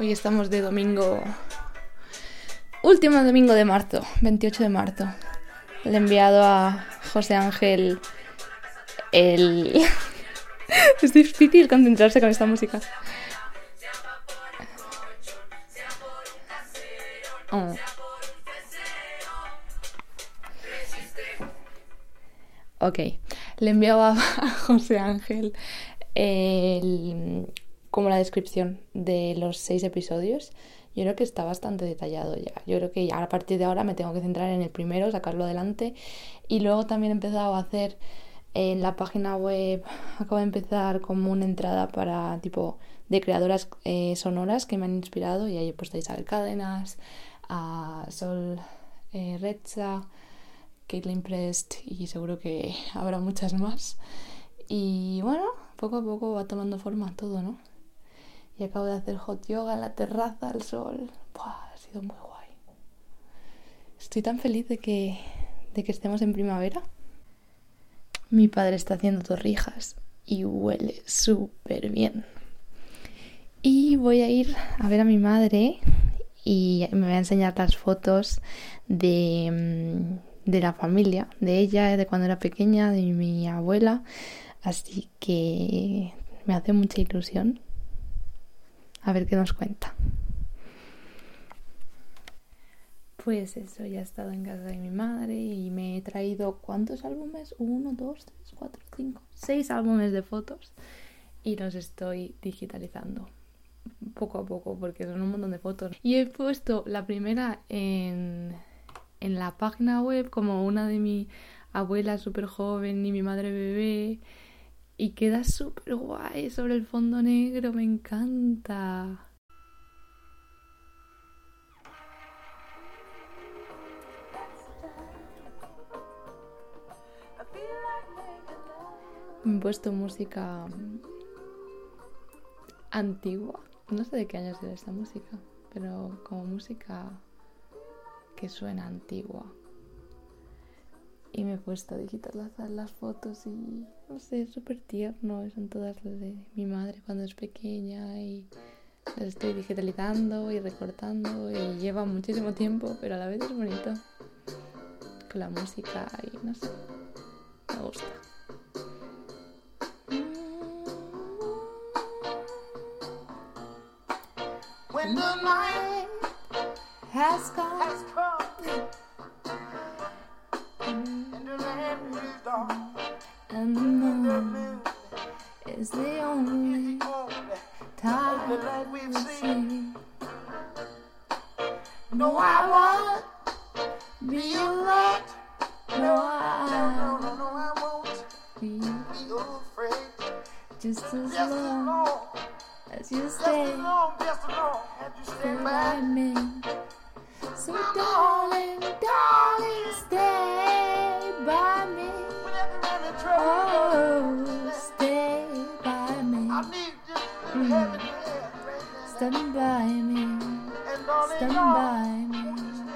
Hoy estamos de domingo. Último domingo de marzo, 28 de marzo. Le he enviado a José Ángel el. es difícil concentrarse con esta música. Oh. Ok, le enviaba a José Ángel el, como la descripción de los seis episodios. Yo creo que está bastante detallado ya. Yo creo que ya a partir de ahora me tengo que centrar en el primero, sacarlo adelante. Y luego también he empezado a hacer en la página web, acabo de empezar como una entrada para tipo de creadoras eh, sonoras que me han inspirado. Y ahí he puesto a Isabel Cádenas, a Sol eh, Recha, Caitlin Prest y seguro que habrá muchas más. Y bueno, poco a poco va tomando forma todo, ¿no? Y acabo de hacer hot yoga en la terraza al sol. Buah, ha sido muy guay. Estoy tan feliz de que, de que estemos en primavera. Mi padre está haciendo torrijas y huele súper bien. Y voy a ir a ver a mi madre y me voy a enseñar las fotos de, mm, de la familia, de ella, de cuando era pequeña, de mi abuela. Así que me hace mucha ilusión a ver qué nos cuenta. Pues eso, ya he estado en casa de mi madre y me he traído ¿cuántos álbumes? Uno, dos, tres, cuatro, cinco, seis álbumes de fotos y los estoy digitalizando poco a poco porque son un montón de fotos. Y he puesto la primera en, en la página web como una de mi abuela súper joven y mi madre bebé y queda súper guay sobre el fondo negro, me encanta. Me he puesto música antigua. No sé de qué año es esta música, pero como música que suena antigua y me he puesto a digitalizar las fotos y no sé, es súper tierno. Son todas las de mi madre cuando es pequeña y las estoy digitalizando y recortando y lleva muchísimo tiempo, pero a la vez es bonito. Con la música y no sé, me gusta. is the only time that we've seen. No, I won't be alone. No, I won't be, afraid. Just as long, as you stay, by me. So, darling, darling, stay by me. Oh. Stand by me. Stand by me.